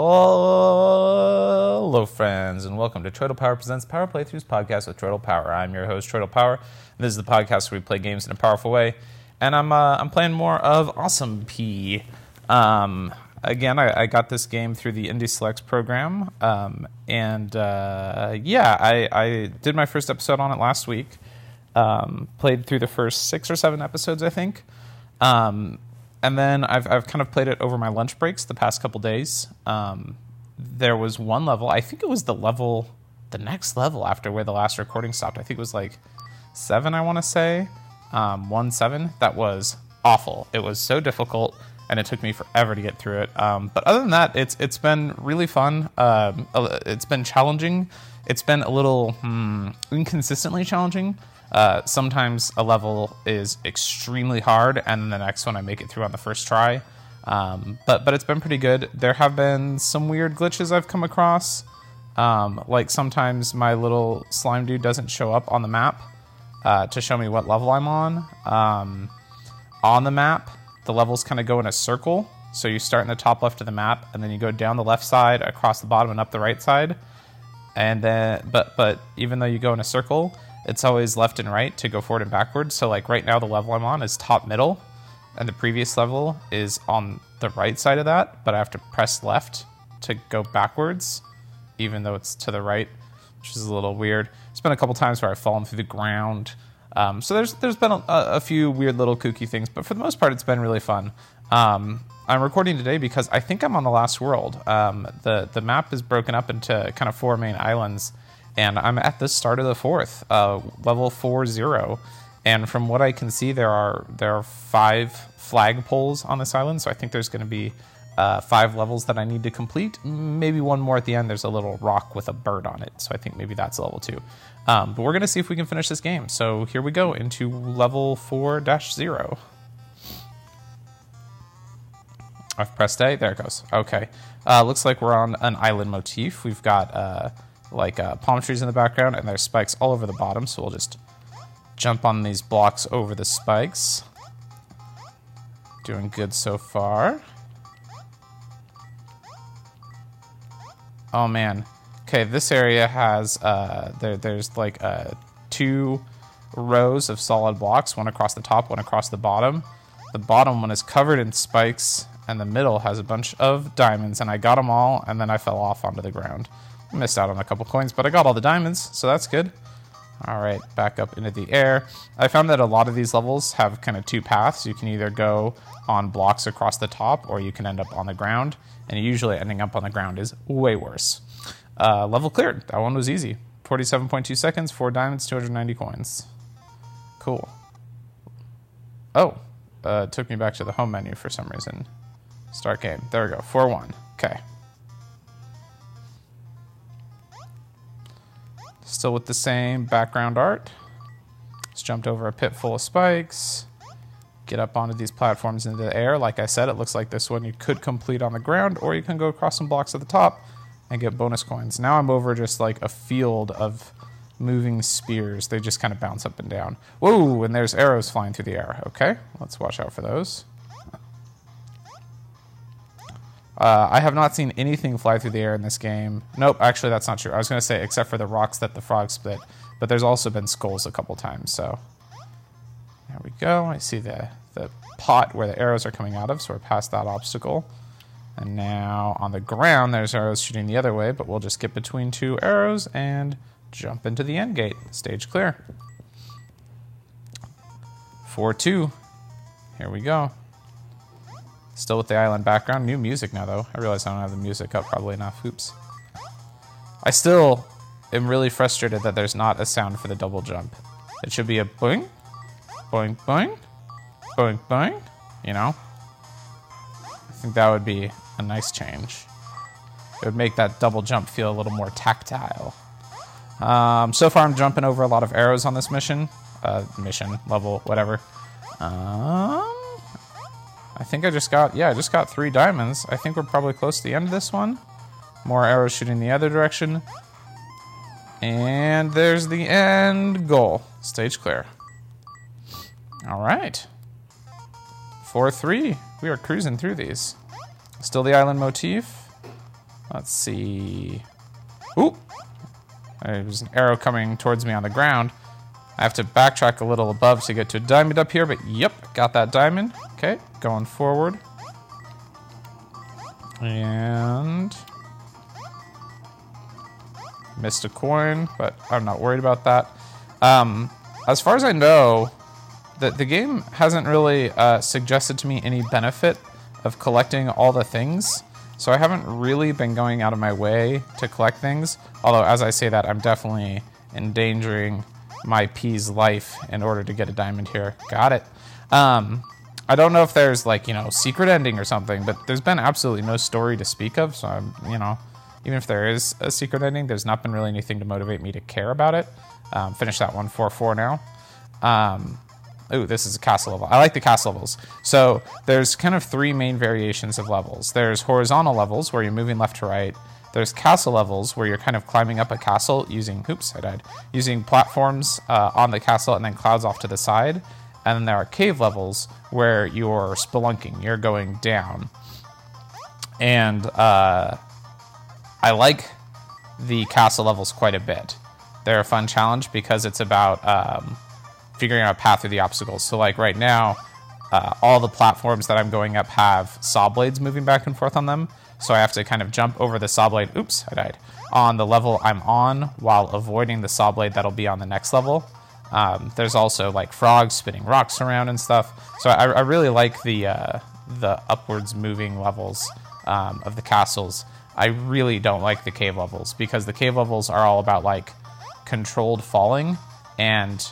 Hello, friends, and welcome to Troidal Power Presents Power Playthroughs podcast with Troidal Power. I'm your host, Troidal Power. This is the podcast where we play games in a powerful way, and I'm uh, I'm playing more of Awesome Pea. Um, again, I, I, got this game through the Indie Selects program, um, and uh, yeah, I, I, did my first episode on it last week. Um, played through the first six or seven episodes, I think. Um, and then I've I've kind of played it over my lunch breaks the past couple days. Um, there was one level, I think it was the level, the next level after where the last recording stopped. I think it was like seven, I want to say, um, one seven. That was awful. It was so difficult, and it took me forever to get through it. Um, but other than that, it's it's been really fun. Um, it's been challenging. It's been a little hmm, inconsistently challenging. Uh, sometimes a level is extremely hard, and the next one I make it through on the first try. Um, but but it's been pretty good. There have been some weird glitches I've come across. Um, like sometimes my little slime dude doesn't show up on the map uh, to show me what level I'm on. Um, on the map, the levels kind of go in a circle. So you start in the top left of the map, and then you go down the left side, across the bottom, and up the right side. And then, but but even though you go in a circle, it's always left and right to go forward and backwards. So like right now the level I'm on is top middle and the previous level is on the right side of that, but I have to press left to go backwards even though it's to the right, which is a little weird. It's been a couple times where I've fallen through the ground. Um, so there's there's been a, a, few weird little kooky things, but for the most part, it's been really fun. Um, I'm recording today because I think I'm on the last world. Um, the the map is broken up into kind of four main islands, and I'm at the start of the fourth, uh, level four zero. And from what I can see, there are there are five flag poles on this island, so I think there's going to be uh, five levels that I need to complete. Maybe one more at the end. There's a little rock with a bird on it, so I think maybe that's level two. Um, but we're going to see if we can finish this game. So here we go into level four dash zero. I've pressed A. There it goes. Okay. Uh, looks like we're on an island motif. We've got uh, like uh, palm trees in the background, and there's spikes all over the bottom. So we'll just jump on these blocks over the spikes. Doing good so far. Oh man. Okay, this area has uh, there, there's like uh, two rows of solid blocks, one across the top, one across the bottom. The bottom one is covered in spikes, and the middle has a bunch of diamonds. And I got them all, and then I fell off onto the ground. Missed out on a couple coins, but I got all the diamonds, so that's good. All right, back up into the air. I found that a lot of these levels have kind of two paths. You can either go on blocks across the top, or you can end up on the ground. And usually ending up on the ground is way worse. Uh, level cleared. That one was easy. 47.2 seconds, 4 diamonds, 290 coins. Cool. Oh, uh, took me back to the home menu for some reason. Start game. There we go. 4 1. Okay. Still with the same background art. Just jumped over a pit full of spikes. Get up onto these platforms into the air. Like I said, it looks like this one you could complete on the ground, or you can go across some blocks at the top and get bonus coins. Now I'm over just like a field of moving spears. They just kind of bounce up and down. Whoa, and there's arrows flying through the air. Okay, let's watch out for those. Uh, I have not seen anything fly through the air in this game. Nope, actually, that's not true. I was going to say, except for the rocks that the frog split, but there's also been skulls a couple times. So there we go. I see the, the pot where the arrows are coming out of, so we're past that obstacle. And now on the ground, there's arrows shooting the other way, but we'll just get between two arrows and jump into the end gate. Stage clear. 4 2. Here we go. Still with the island background. New music now, though. I realize I don't have the music up probably enough. Oops. I still am really frustrated that there's not a sound for the double jump. It should be a boing, boing, boing, boing, boing. You know? I think that would be a nice change. It would make that double jump feel a little more tactile. Um, so far, I'm jumping over a lot of arrows on this mission. Uh, mission, level, whatever. Um, I think I just got, yeah, I just got three diamonds. I think we're probably close to the end of this one. More arrows shooting the other direction. And there's the end goal. Stage clear. All right. 4-3. We are cruising through these. Still the island motif. Let's see. Ooh! There's an arrow coming towards me on the ground. I have to backtrack a little above to get to a diamond up here, but yep, got that diamond. Okay, going forward. And missed a coin, but I'm not worried about that. Um, as far as I know, the, the game hasn't really uh, suggested to me any benefit of collecting all the things. So I haven't really been going out of my way to collect things. Although, as I say that, I'm definitely endangering my Pea's life in order to get a diamond here. Got it. Um, I don't know if there's like, you know, secret ending or something, but there's been absolutely no story to speak of. So I'm, you know, even if there is a secret ending, there's not been really anything to motivate me to care about it. Um, finish that one 4 4 now. Um, Ooh, this is a castle level. I like the castle levels. So there's kind of three main variations of levels. There's horizontal levels where you're moving left to right. There's castle levels where you're kind of climbing up a castle using, oops, I died, using platforms uh, on the castle and then clouds off to the side. And then there are cave levels where you're spelunking, you're going down. And uh, I like the castle levels quite a bit. They're a fun challenge because it's about um, figuring out a path through the obstacles. So, like right now, uh, all the platforms that I'm going up have saw blades moving back and forth on them. So I have to kind of jump over the saw blade. Oops, I died. On the level I'm on while avoiding the saw blade that'll be on the next level. Um, there's also like frogs spinning rocks around and stuff. So I, I really like the uh, the upwards moving levels um, of the castles. I really don't like the cave levels because the cave levels are all about like controlled falling and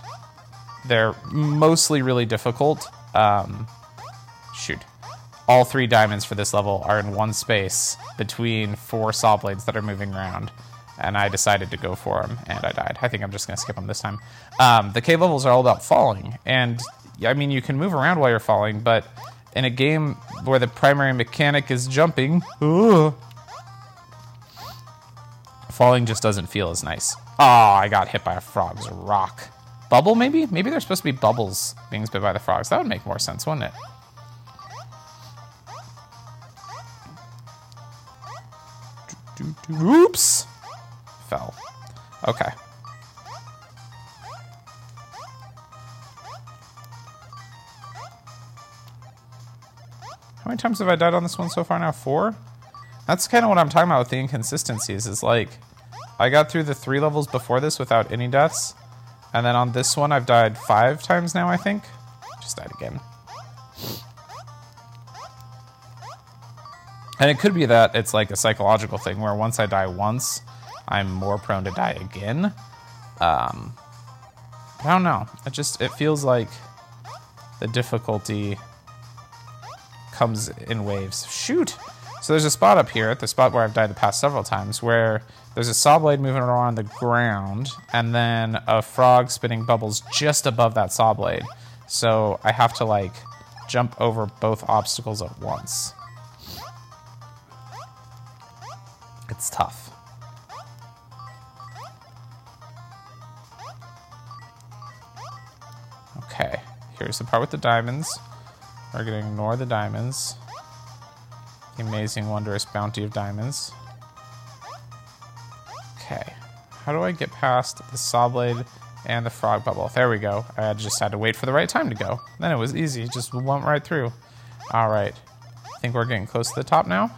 they're mostly really difficult. Um, shoot. All three diamonds for this level are in one space between four saw blades that are moving around. And I decided to go for them, and I died. I think I'm just going to skip them this time. Um, the cave levels are all about falling. And, I mean, you can move around while you're falling, but in a game where the primary mechanic is jumping, ooh, falling just doesn't feel as nice. Oh, I got hit by a frog's rock. Bubble, maybe? Maybe they're supposed to be bubbles being spit by the frogs. That would make more sense, wouldn't it? Oops! Fell. Okay. How many times have I died on this one so far now? Four? That's kind of what I'm talking about with the inconsistencies, is like, I got through the three levels before this without any deaths, and then on this one, I've died five times now, I think. Just died again. And it could be that it's like a psychological thing where once I die once, I'm more prone to die again. Um, I don't know. It just it feels like the difficulty comes in waves. Shoot! So there's a spot up here, at the spot where I've died the past several times, where there's a saw blade moving around the ground, and then a frog spitting bubbles just above that saw blade. So I have to like jump over both obstacles at once. It's tough. Okay, here's the part with the diamonds. We're gonna ignore the diamonds. Amazing, wondrous bounty of diamonds. Okay. How do I get past the saw blade and the frog bubble? There we go. I just had to wait for the right time to go. Then it was easy. Just went right through. All right. I think we're getting close to the top now.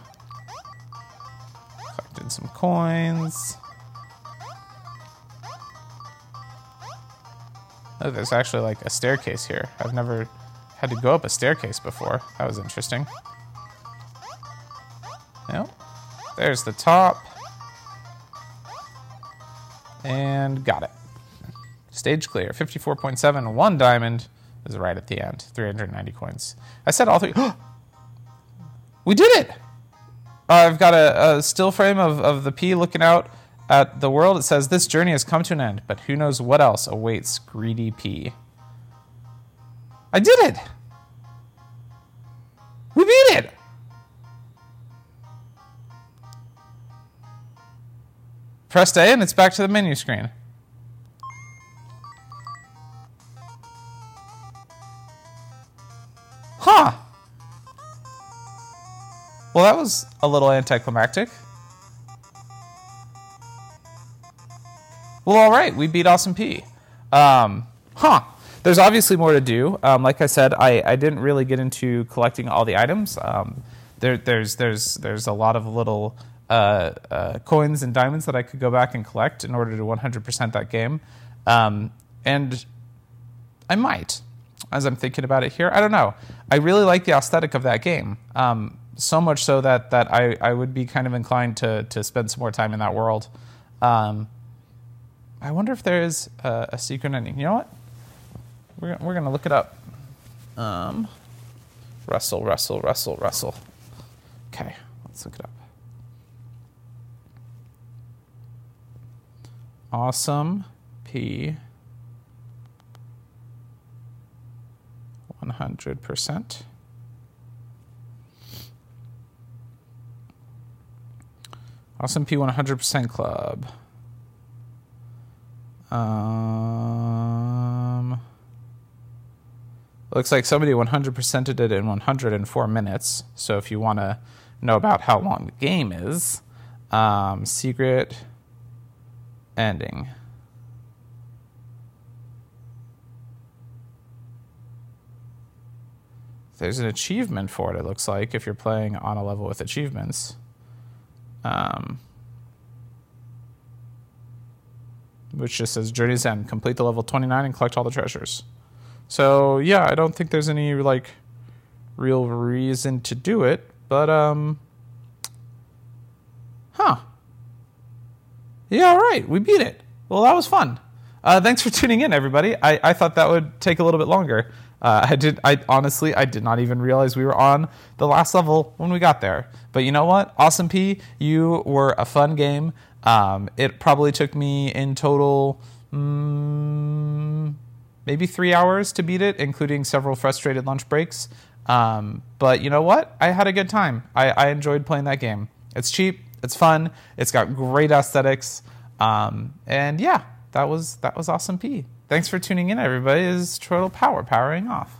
Collected some coins. Oh, there's actually like a staircase here. I've never had to go up a staircase before. That was interesting. There's the top. And got it. Stage clear. 54.7. One diamond is right at the end. 390 coins. I said all three. we did it! I've got a, a, still frame of, of the Pea looking out at the world. It says, This journey has come to an end, but who knows what else awaits greedy Pea. I did it! We beat it! Press A and it's back to the menu screen. Huh. Well, that was a little anticlimactic. Well, all right, we beat Awesome Pea. Um, huh. There's obviously more to do. Um, like I said, I, I didn't really get into collecting all the items. Um, there, there's there's there's a lot of little uh, uh, coins and diamonds that I could go back and collect in order to 100% that game, um, and I might, as I'm thinking about it here. I don't know. I really like the aesthetic of that game. Um, so much so that that I, I would be kind of inclined to to spend some more time in that world. Um, I wonder if there is a, a, secret ending. You know what? We're we're gonna look it up. Um, Russell, Russell, Russell, Russell. Okay, let's look it up. Awesome Pea. One hundred percent. Awesome Pea 100% Club. Um, looks like somebody 100%ed it in 104 minutes. So if you want to know about how long the game is, um, secret ending. There's an achievement for it, it looks like, if you're playing on a level with achievements. Um, which just says Journey's End. Complete the level 29 and collect all the treasures. So yeah, I don't think there's any like real reason to do it, but um, huh? Yeah, all right, we beat it. Well, that was fun. Uh, thanks for tuning in, everybody. I, I thought that would take a little bit longer. Uh, I did. I honestly, I did not even realize we were on the last level when we got there. But you know what? Awesome Pea, you were a fun game. Um, it probably took me in total mm, maybe three hours to beat it, including several frustrated lunch breaks. Um, but you know what? I had a good time. I, I, enjoyed playing that game. It's cheap. It's fun. It's got great aesthetics. Um, and yeah, that was that was awesome. P. Thanks for tuning in, everybody. This is Power powering off.